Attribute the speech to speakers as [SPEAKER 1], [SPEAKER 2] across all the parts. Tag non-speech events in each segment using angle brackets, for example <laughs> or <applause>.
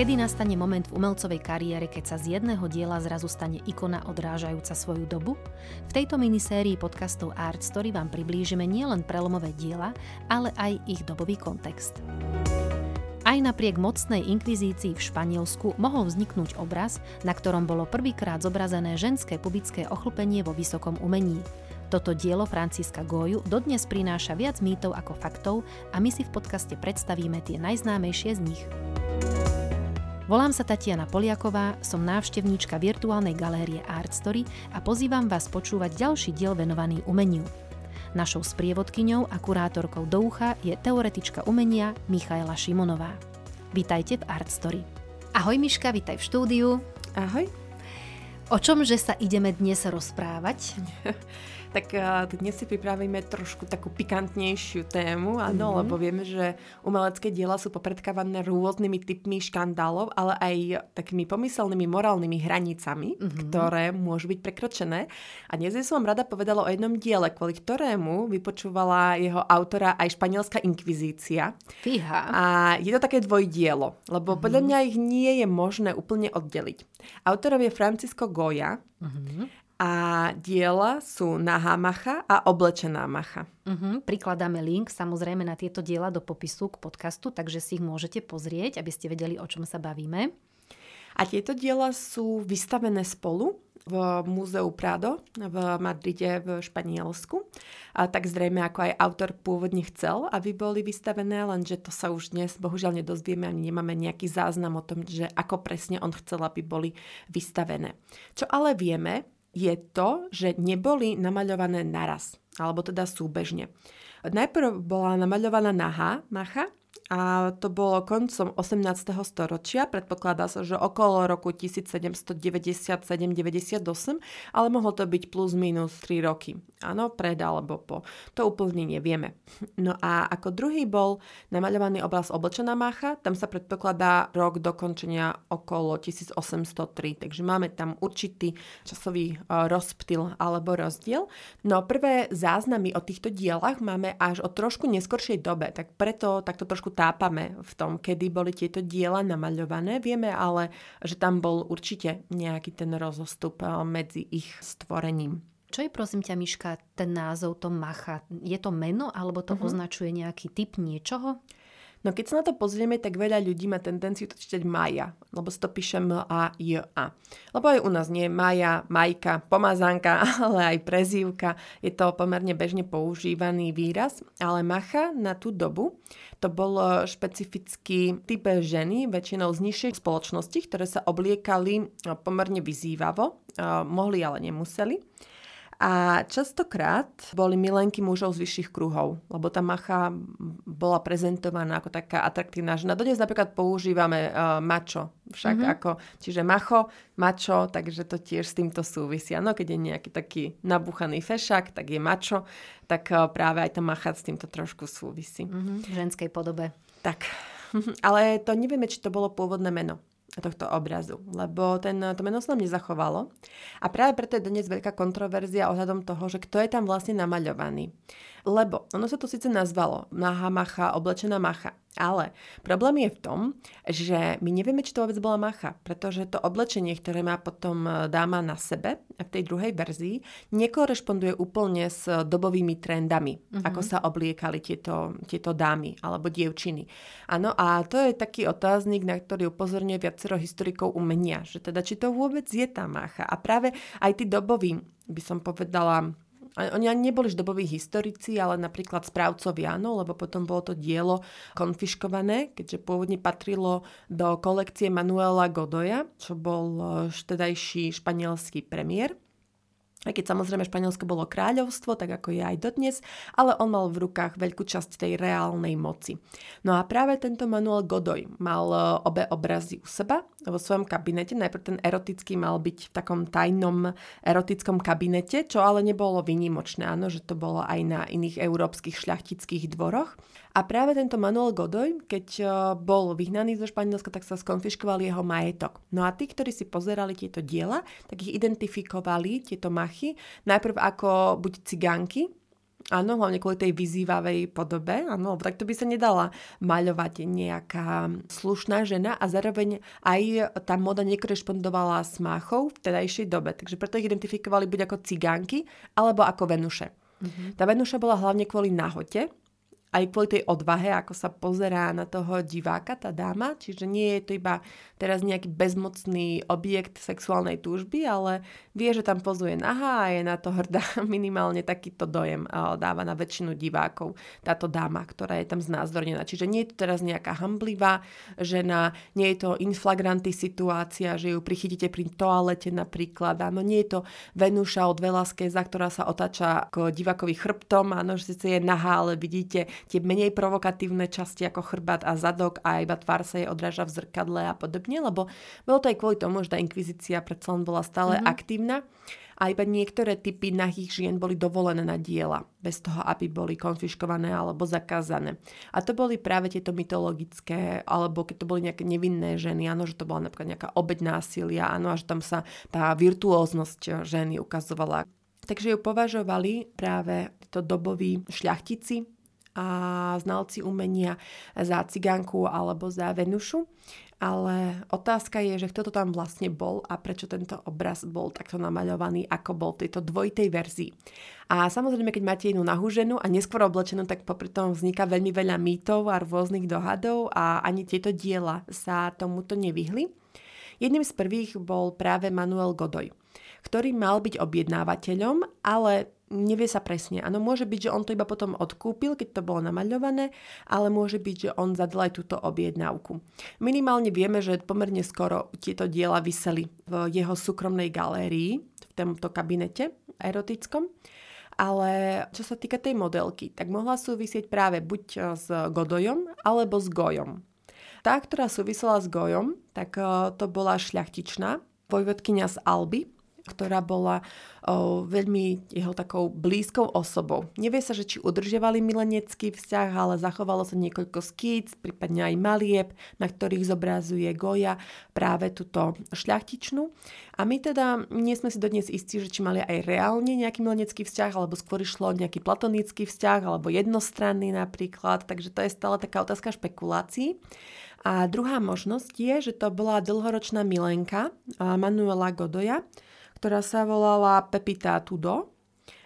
[SPEAKER 1] Kedy nastane moment v umelcovej kariére, keď sa z jedného diela zrazu stane ikona odrážajúca svoju dobu? V tejto minisérii podcastov Art Story vám priblížime nielen prelomové diela, ale aj ich dobový kontext. Aj napriek mocnej inkvizícii v Španielsku mohol vzniknúť obraz, na ktorom bolo prvýkrát zobrazené ženské pubické ochlpenie vo vysokom umení. Toto dielo Franciska Goju dodnes prináša viac mýtov ako faktov a my si v podcaste predstavíme tie najznámejšie z nich. Volám sa Tatiana Poliaková, som návštevníčka virtuálnej galérie Art Story a pozývam vás počúvať ďalší diel venovaný umeniu. Našou sprievodkyňou a kurátorkou do ucha je teoretička umenia Michaela Šimonová. Vítajte v Art Story. Ahoj Miška, vítaj v štúdiu.
[SPEAKER 2] Ahoj.
[SPEAKER 1] O čomže sa ideme dnes rozprávať? <laughs>
[SPEAKER 2] tak dnes si pripravíme trošku takú pikantnejšiu tému, áno, mm-hmm. lebo vieme, že umelecké diela sú popredkávané rôznymi typmi škandálov, ale aj takými pomyselnými morálnymi hranicami, mm-hmm. ktoré môžu byť prekročené. A dnes som vám rada povedala o jednom diele, kvôli ktorému vypočúvala jeho autora aj španielská inkvizícia.
[SPEAKER 1] Fíha.
[SPEAKER 2] A je to také dvojdielo, lebo mm-hmm. podľa mňa ich nie je možné úplne oddeliť. Autorom je Francisco Goya, mm-hmm a diela sú nahá macha a oblečená macha.
[SPEAKER 1] Uh-huh. Prikladáme link samozrejme na tieto diela do popisu k podcastu, takže si ich môžete pozrieť, aby ste vedeli, o čom sa bavíme.
[SPEAKER 2] A tieto diela sú vystavené spolu v Múzeu Prado v Madride v Španielsku. A tak zrejme ako aj autor pôvodne chcel, aby boli vystavené, lenže to sa už dnes bohužiaľ nedozvieme ani nemáme nejaký záznam o tom, že ako presne on chcel, aby boli vystavené. Čo ale vieme, je to, že neboli namaľované naraz, alebo teda súbežne. Najprv bola namaľovaná nahá macha, a to bolo koncom 18. storočia, predpokladá sa, že okolo roku 1797-98, ale mohlo to byť plus minus 3 roky. Áno, pred alebo po. To úplne nevieme. No a ako druhý bol namaľovaný obraz Oblečená mácha, tam sa predpokladá rok dokončenia okolo 1803, takže máme tam určitý časový rozptyl alebo rozdiel. No prvé záznamy o týchto dielach máme až o trošku neskoršej dobe, tak preto takto trošku tápame v tom, kedy boli tieto diela namaľované. Vieme ale, že tam bol určite nejaký ten rozostup eh, medzi ich stvorením.
[SPEAKER 1] Čo je prosím ťa, Miška, ten názov, to macha? Je to meno, alebo to uh-huh. označuje nejaký typ niečoho?
[SPEAKER 2] No keď sa na to pozrieme, tak veľa ľudí má tendenciu to čítať Maja, lebo si to píše M-A-J-A. Lebo aj u nás nie je Maja, Majka, pomazánka, <laughs> ale aj prezývka. Je to pomerne bežne používaný výraz, ale Macha na tú dobu to bol špecifický typ ženy, väčšinou z nižších spoločností, ktoré sa obliekali pomerne vyzývavo, mohli ale nemuseli. A častokrát boli milenky mužov z vyšších kruhov, lebo tá macha bola prezentovaná ako taká atraktívna žena. Dodnes napríklad používame uh, mačo, však mm-hmm. ako, čiže macho, mačo, takže to tiež s týmto súvisia. No keď je nejaký taký nabuchaný fešak, tak je mačo, tak uh, práve aj tá macha s týmto trošku súvisí.
[SPEAKER 1] Mm-hmm. V ženskej podobe.
[SPEAKER 2] Tak, <laughs> ale to nevieme, či to bolo pôvodné meno tohto obrazu, lebo ten, to meno sa nám nezachovalo a práve preto je dnes veľká kontroverzia ohľadom toho, že kto je tam vlastne namaľovaný. Lebo ono sa to síce nazvalo Naha Macha, oblečená Macha, ale problém je v tom, že my nevieme, či to vôbec bola Macha, pretože to oblečenie, ktoré má potom e, dáma na sebe v tej druhej verzii, nekorešponduje úplne s dobovými trendami, uh-huh. ako sa obliekali tieto, tieto dámy alebo dievčiny. Áno, a to je taký otáznik, na ktorý upozorňuje viacero historikov umenia, že teda či to vôbec je tá Macha. A práve aj tí doboví, by som povedala, oni ani neboli doboví historici, ale napríklad správcovia, áno, lebo potom bolo to dielo konfiškované, keďže pôvodne patrilo do kolekcie Manuela Godoya, čo bol eh, vtedajší španielský premiér aj keď samozrejme Španielsko bolo kráľovstvo, tak ako je aj dodnes, ale on mal v rukách veľkú časť tej reálnej moci. No a práve tento Manuel Godoy mal e, obe obrazy u seba vo svojom kabinete. Najprv ten erotický mal byť v takom tajnom erotickom kabinete, čo ale nebolo vynimočné, áno, že to bolo aj na iných európskych šľachtických dvoroch. A práve tento Manuel Godoy, keď e, bol vyhnaný zo Španielska, tak sa skonfiškoval jeho majetok. No a tí, ktorí si pozerali tieto diela, tak ich identifikovali, tieto machy, najprv ako buď cigánky, Áno, hlavne kvôli tej vyzývavej podobe. Áno, tak to by sa nedala maľovať nejaká slušná žena a zároveň aj tá moda nekorešpondovala s máchou v tedajšej dobe. Takže preto ich identifikovali buď ako cigánky, alebo ako Venuše. Mm-hmm. Tá Venuša bola hlavne kvôli nahote, aj kvôli tej odvahe, ako sa pozerá na toho diváka, tá dáma. Čiže nie je to iba teraz nejaký bezmocný objekt sexuálnej túžby, ale vie, že tam pozuje naha a je na to hrdá. <laughs> Minimálne takýto dojem dáva na väčšinu divákov táto dáma, ktorá je tam znázornená. Čiže nie je to teraz nejaká hamblivá žena, nie je to inflagranty situácia, že ju prichytíte pri toalete napríklad. Áno, nie je to Venúša od Velasqueza, ktorá sa otáča ako divákovi chrbtom, áno, že je nahá, ale vidíte tie menej provokatívne časti ako chrbát a zadok a iba tvár sa jej odráža v zrkadle a podobne, lebo bolo to aj kvôli tomu, že tá inkvizícia predsa len bola stále mm-hmm. aktívna a iba niektoré typy nahých žien boli dovolené na diela, bez toho, aby boli konfiškované alebo zakázané. A to boli práve tieto mytologické, alebo keď to boli nejaké nevinné ženy, áno, že to bola napríklad nejaká obeď násilia, áno, a že tam sa tá virtuóznosť ženy ukazovala. Takže ju považovali práve títo doboví šľachtici a znalci umenia za cigánku alebo za Venušu. Ale otázka je, že kto to tam vlastne bol a prečo tento obraz bol takto namaľovaný, ako bol v tejto dvojitej verzii. A samozrejme, keď máte inú nahú ženu a neskôr oblečenú, tak popri tom vzniká veľmi veľa mýtov a rôznych dohadov a ani tieto diela sa tomuto nevyhli. Jedným z prvých bol práve Manuel Godoy, ktorý mal byť objednávateľom, ale nevie sa presne. Áno, môže byť, že on to iba potom odkúpil, keď to bolo namaľované, ale môže byť, že on zadal aj túto objednávku. Minimálne vieme, že pomerne skoro tieto diela vyseli v jeho súkromnej galérii, v tomto kabinete erotickom. Ale čo sa týka tej modelky, tak mohla súvisieť práve buď s Godojom, alebo s Gojom. Tá, ktorá súvisela s Gojom, tak eh, to bola šľachtičná, vojvodkynia z Alby, ktorá bola o, veľmi jeho takou blízkou osobou. Nevie sa, že či udržiavali milenecký vzťah, ale zachovalo sa niekoľko skýc, prípadne aj malieb, na ktorých zobrazuje Goja práve túto šľachtičnú. A my teda nie sme si dodnes istí, že či mali aj reálne nejaký milenecký vzťah, alebo skôr išlo nejaký platonický vzťah, alebo jednostranný napríklad. Takže to je stále taká otázka špekulácií. A druhá možnosť je, že to bola dlhoročná milenka Manuela Godoja, ktorá sa volala Pepita Tudo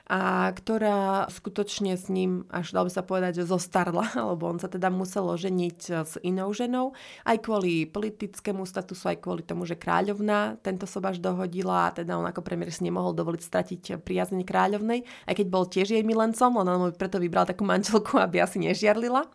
[SPEAKER 2] a ktorá skutočne s ním, až dalo by sa povedať, že zostarla, <laughs> lebo on sa teda musel oženiť s inou ženou, aj kvôli politickému statusu, aj kvôli tomu, že kráľovna tento sobaž dohodila a teda on ako premiér si nemohol dovoliť stratiť priazeň kráľovnej, aj keď bol tiež jej milencom, on preto vybral takú manželku, <laughs> aby asi nežiarlila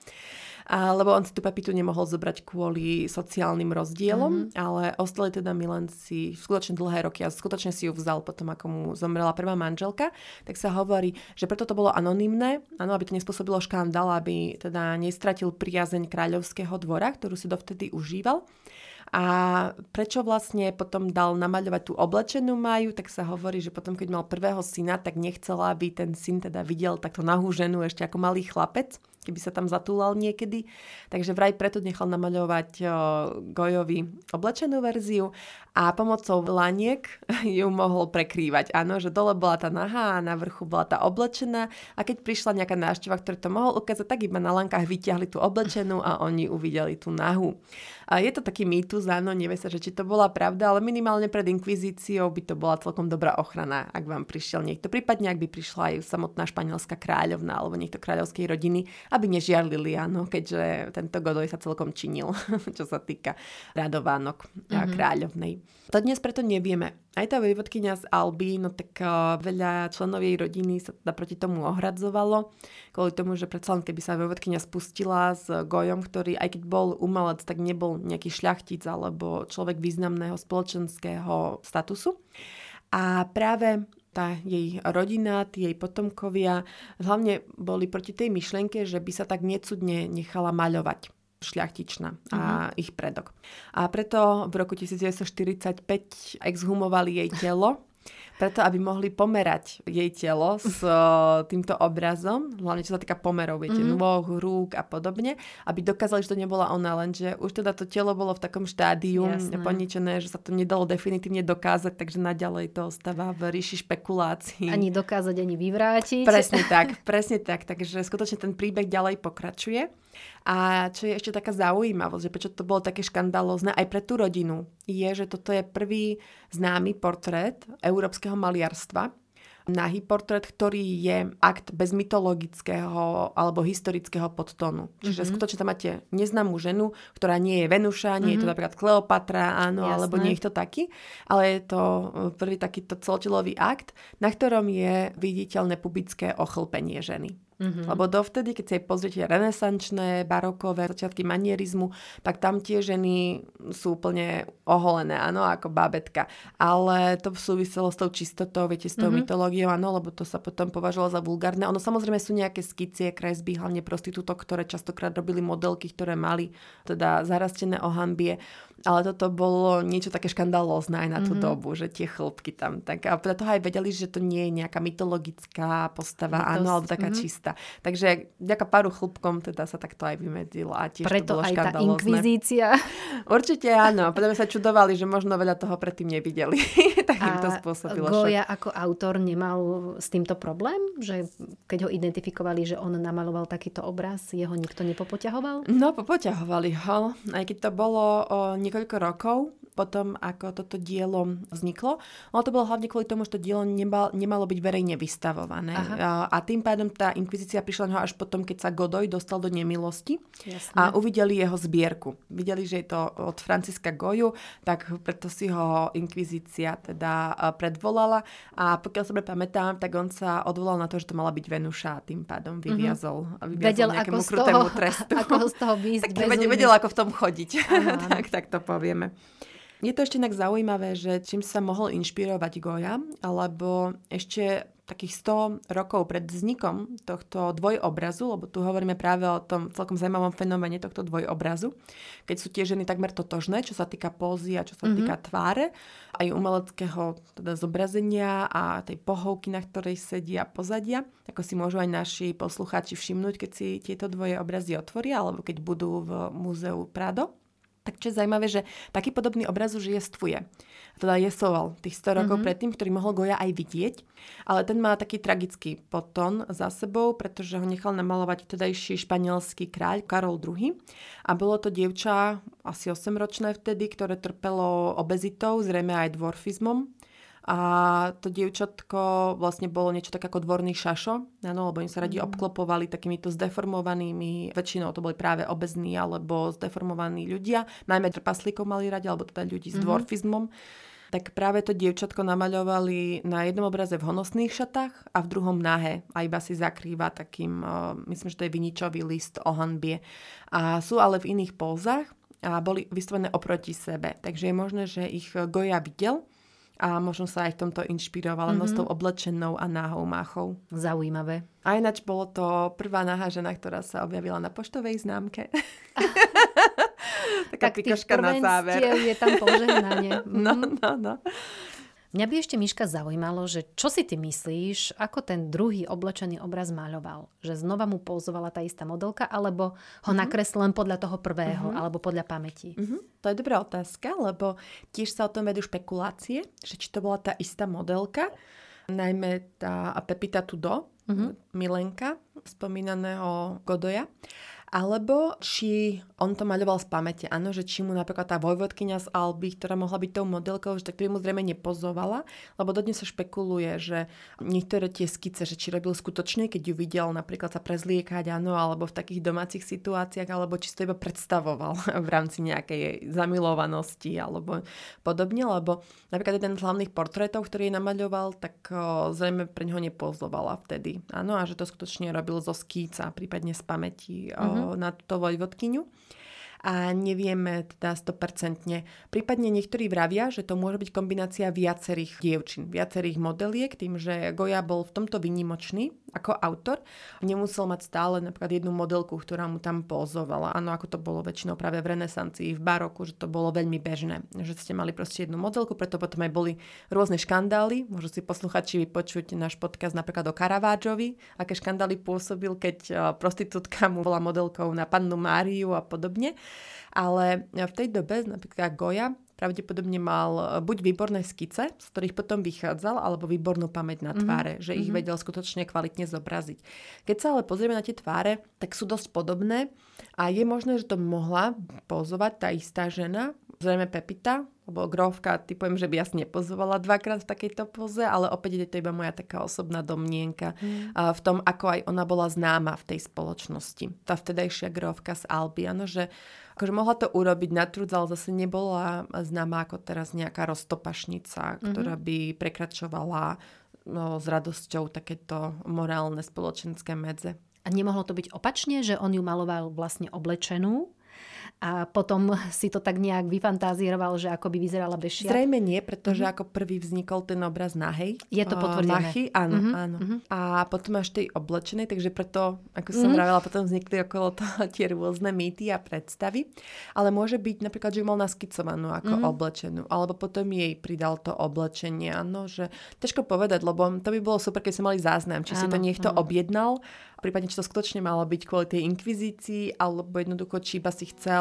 [SPEAKER 2] a, lebo on si tú papitu nemohol zobrať kvôli sociálnym rozdielom, mm-hmm. ale ostali teda milenci skutočne dlhé roky a skutočne si ju vzal potom, ako mu zomrela prvá manželka, tak sa hovorí, že preto to bolo anonymné, áno, aby to nespôsobilo škandál, aby teda nestratil priazeň kráľovského dvora, ktorú si dovtedy užíval. A prečo vlastne potom dal namaľovať tú oblečenú Maju, tak sa hovorí, že potom, keď mal prvého syna, tak nechcela, aby ten syn teda videl takto nahú ženu ešte ako malý chlapec keby sa tam zatúlal niekedy. Takže vraj preto nechal namaľovať Gojovi oblečenú verziu a pomocou laniek <laughs> ju mohol prekrývať. Áno, že dole bola tá nahá a na vrchu bola tá oblečená a keď prišla nejaká návšteva, ktorá to mohol ukázať, tak iba na lankách vyťahli tú oblečenú a oni uvideli tú nahu. A je to taký mýtus, áno, nevie sa, že či to bola pravda, ale minimálne pred inkvizíciou by to bola celkom dobrá ochrana, ak vám prišiel niekto. Prípadne, ak by prišla aj samotná španielská kráľovna alebo niekto kráľovskej rodiny, aby nežiarlili, áno, keďže tento Godoj sa celkom činil, <laughs> čo sa týka radovánok mm-hmm. kráľovnej. To dnes preto nevieme. Aj tá vojvodkynia z Alby, no tak uh, veľa členov jej rodiny sa teda proti tomu ohradzovalo, kvôli tomu, že predsa len keby sa vojvodkynia spustila s Gojom, ktorý aj keď bol umelec, tak nebol nejaký šľachtic alebo človek významného spoločenského statusu. A práve tá jej rodina, tí jej potomkovia hlavne boli proti tej myšlienke, že by sa tak necudne nechala maľovať šľachtičná a uh-huh. ich predok. A preto v roku 1945 exhumovali jej telo Preto, aby mohli pomerať jej telo s <laughs> týmto obrazom, hlavne čo sa týka pomerov, viete, mm-hmm. nôh, rúk a podobne, aby dokázali, že to nebola ona, lenže už teda to telo bolo v takom štádiu poničené, že sa to nedalo definitívne dokázať, takže naďalej to ostáva v ríši špekulácií.
[SPEAKER 1] Ani dokázať, ani vyvrátiť.
[SPEAKER 2] Presne tak, <laughs> presne tak. Takže skutočne ten príbeh ďalej pokračuje. A čo je ešte taká zaujímavosť, že prečo to bolo také škandalózne aj pre tú rodinu, je, že toto je prvý známy portrét európskeho maliarstva, nahý portrét, ktorý je akt bez mytologického alebo historického podtónu. Čiže mm-hmm. skutočne tam máte neznámú ženu, ktorá nie je Venuša, nie mm-hmm. je to mhm. napríklad Kleopatra, áno, Jasné. alebo nie je to taký, ale je to e, prvý takýto celotelový akt, na ktorom je viditeľné pubické ochlpenie ženy. Mm-hmm. Lebo dovtedy, keď si pozriete renesančné, barokové, začiatky manierizmu, tak tam tie ženy sú úplne oholené, áno, ako bábetka. Ale to súviselo s tou čistotou, viete, s tou mm-hmm. mytológiou, áno, lebo to sa potom považovalo za vulgárne. Ono samozrejme sú nejaké skicie, kresby, hlavne prostitútok, ktoré častokrát robili modelky, ktoré mali teda zarastené ohambie ale toto bolo niečo také škandalózne aj na tú mm-hmm. dobu, že tie chlpky tam. Tak, a preto aj vedeli, že to nie je nejaká mytologická postava, Mytos. áno, alebo taká mm-hmm. čistá. Takže vďaka páru chlpkom teda sa takto aj vymedzilo a tiež
[SPEAKER 1] preto
[SPEAKER 2] to bolo
[SPEAKER 1] aj tá inkvizícia.
[SPEAKER 2] Určite áno, preto sa čudovali, že možno veľa toho predtým nevideli. <laughs> tak im to spôsobilo
[SPEAKER 1] Goja šok. ako autor nemal s týmto problém? Že keď ho identifikovali, že on namaloval takýto obraz, jeho nikto nepopoťahoval?
[SPEAKER 2] No, popoťahovali ho, aj keď to bolo o niekoľko rokov potom, ako toto dielo vzniklo. Ono to bolo hlavne kvôli tomu, že to dielo nemal, nemalo byť verejne vystavované. A, a tým pádom tá inkvizícia prišla na ho až potom, keď sa Godoy dostal do nemilosti Jasne. a uvideli jeho zbierku. Videli, že je to od Franciska Goju, tak preto si ho inkvizícia teda predvolala a pokiaľ sa pamätám, tak on sa odvolal na to, že to mala byť Venuša a tým pádom mhm. vyviazol, mm-hmm. vyviazol vedel, nejakému ako krutému toho, trestu. <laughs>
[SPEAKER 1] Ako z toho výjsť <laughs>
[SPEAKER 2] tak vedel, vedel, ako v tom chodiť. <laughs> tak, tak to povieme. Je to ešte inak zaujímavé, že čím sa mohol inšpirovať Goja, alebo ešte takých 100 rokov pred vznikom tohto dvojobrazu, lebo tu hovoríme práve o tom celkom zaujímavom fenoméne tohto dvojobrazu, keď sú tie ženy takmer totožné, čo sa týka pózy a čo sa mm-hmm. týka tváre, aj umeleckého teda zobrazenia a tej pohovky, na ktorej sedia pozadia, ako si môžu aj naši poslucháči všimnúť, keď si tieto dvoje obrazy otvoria, alebo keď budú v múzeu Prado. Tak čo je zaujímavé, že taký podobný obraz už jestvuje. Teda jesoval tých 100 rokov mm-hmm. predtým, ktorý mohol Goja aj vidieť, ale ten má taký tragický potón za sebou, pretože ho nechal namalovať vtedajší španielský kráľ Karol II. A bolo to dievča asi 8-ročné vtedy, ktoré trpelo obezitou, zrejme aj dvorfizmom a to dievčatko vlastne bolo niečo tak ako dvorný šašo, ano, lebo oni sa radi mm. obklopovali takýmito zdeformovanými, väčšinou to boli práve obezní alebo zdeformovaní ľudia, najmä trpaslíkov mali radi, alebo teda ľudí s mm. dvorfizmom. Tak práve to dievčatko namaľovali na jednom obraze v honosných šatách a v druhom nahé a iba si zakrýva takým, myslím, že to je viničový list o hanbie. A sú ale v iných pózach a boli vystavené oproti sebe. Takže je možné, že ich Goja videl a možno sa aj v tomto inšpirovala mm-hmm. no s tou oblečenou a náhou máchou.
[SPEAKER 1] Zaujímavé.
[SPEAKER 2] A ináč bolo to prvá nahá žena, ktorá sa objavila na poštovej známke. <laughs> Taká tak pikoška na záver.
[SPEAKER 1] je tam požehnanie. <laughs>
[SPEAKER 2] no, no, no.
[SPEAKER 1] Mňa by ešte Miška zaujímalo, že čo si ty myslíš, ako ten druhý oblečený obraz maľoval? Že znova mu pouzovala tá istá modelka, alebo ho mm-hmm. nakreslil len podľa toho prvého, mm-hmm. alebo podľa pamäti?
[SPEAKER 2] Mm-hmm. To je dobrá otázka, lebo tiež sa o tom vedú špekulácie, že či to bola tá istá modelka, najmä tá Pepita Tudo, mm-hmm. Milenka, spomínaného Godoja alebo či on to maľoval z pamäte, áno, že či mu napríklad tá vojvodkynia z Alby, ktorá mohla byť tou modelkou, že tak mu zrejme nepozovala, lebo dodnes sa špekuluje, že niektoré tie skice, že či robil skutočne, keď ju videl napríklad sa prezliekať, áno, alebo v takých domácich situáciách, alebo či si to iba predstavoval <laughs> v rámci nejakej zamilovanosti alebo podobne, lebo napríklad jeden z hlavných portrétov, ktorý namaľoval, tak zrejme pre neho nepozovala vtedy. Áno, a že to skutočne robil zo skýca, prípadne z pamäti o, mm-hmm. na túto vojvodkyňu a nevieme teda 100%. Prípadne niektorí vravia, že to môže byť kombinácia viacerých dievčín, viacerých modeliek, tým, že Goja bol v tomto vynimočný ako autor. Nemusel mať stále napríklad jednu modelku, ktorá mu tam pozovala. Áno, ako to bolo väčšinou práve v renesancii, v baroku, že to bolo veľmi bežné. Že ste mali proste jednu modelku, preto potom aj boli rôzne škandály. Môžu si posluchači vypočuť náš podcast napríklad o Caravaggiovi, aké škandály pôsobil, keď e, prostitútka mu bola modelkou na pannu Máriu a podobne. Ale v tej dobe napríklad Goja pravdepodobne mal e, buď výborné skice, z ktorých potom vychádzal, alebo výbornú pamäť na mhm. tváre, mm-hmm. že ich mhm. vedel skutočne kvalitne zobraziť. Keď sa ale pozrieme na tie tváre, tak sú dosť podobné a je možné, že to mohla pozovať tá istá žena, zrejme Pepita, lebo Grovka, typujem, že by asi nepozovala dvakrát v takejto poze, ale opäť je to iba moja taká osobná domnienka mm. v tom, ako aj ona bola známa v tej spoločnosti. Tá vtedajšia Grovka z Alby, ano, že akože mohla to urobiť na trud, ale zase nebola známa ako teraz nejaká roztopašnica, mm-hmm. ktorá by prekračovala no, s radosťou takéto morálne spoločenské medze.
[SPEAKER 1] A nemohlo to byť opačne, že on ju maloval vlastne oblečenú a potom si to tak nejak vyfantázíroval, že ako by vyzerala bez šiat?
[SPEAKER 2] Zrejme nie, pretože mm-hmm. ako prvý vznikol ten obraz nahej.
[SPEAKER 1] Je to potvrdené.
[SPEAKER 2] Machy, áno, mm-hmm. áno. Mm-hmm. A potom až tej oblečenej, takže preto, ako som mm-hmm. vravela, potom vznikli okolo <laughs> toho tie rôzne mýty a predstavy. Ale môže byť napríklad, že ju mal naskicovanú ako mm-hmm. oblečenú, alebo potom jej pridal to oblečenie. Áno, že ťažko povedať, lebo to by bolo super, keď sme mali záznam, či áno, si to niekto áno. objednal prípadne či to skutočne malo byť kvôli tej inkvizícii, alebo jednoducho či iba si chcel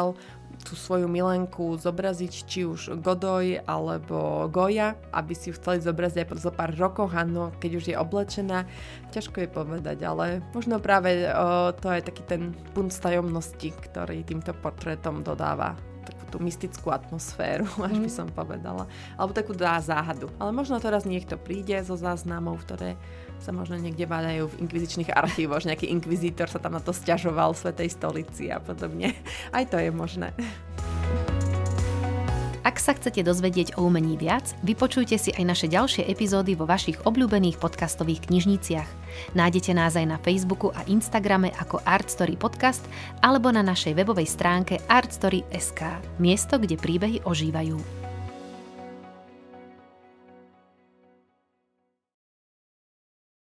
[SPEAKER 2] tú svoju milenku zobraziť, či už Godoj alebo Goja, aby si ju chceli zobraziť aj za pár rokov, áno, keď už je oblečená. Ťažko je povedať, ale možno práve o, to je taký ten punt tajomnosti, ktorý týmto portrétom dodáva tú mystickú atmosféru, <laughs> až by mhm. som povedala. Alebo takú dá záhadu. Ale možno teraz niekto príde zo záznamov, ktoré sa možno niekde váľajú v inkvizičných archívoch, nejaký inkvizítor sa tam na to stiažoval v Svetej stolici a podobne. <laughs> Aj to je možné.
[SPEAKER 1] Ak sa chcete dozvedieť o umení viac, vypočujte si aj naše ďalšie epizódy vo vašich obľúbených podcastových knižniciach. Nájdete nás aj na Facebooku a Instagrame ako Art Story Podcast alebo na našej webovej stránke artstory.sk, miesto, kde príbehy ožívajú.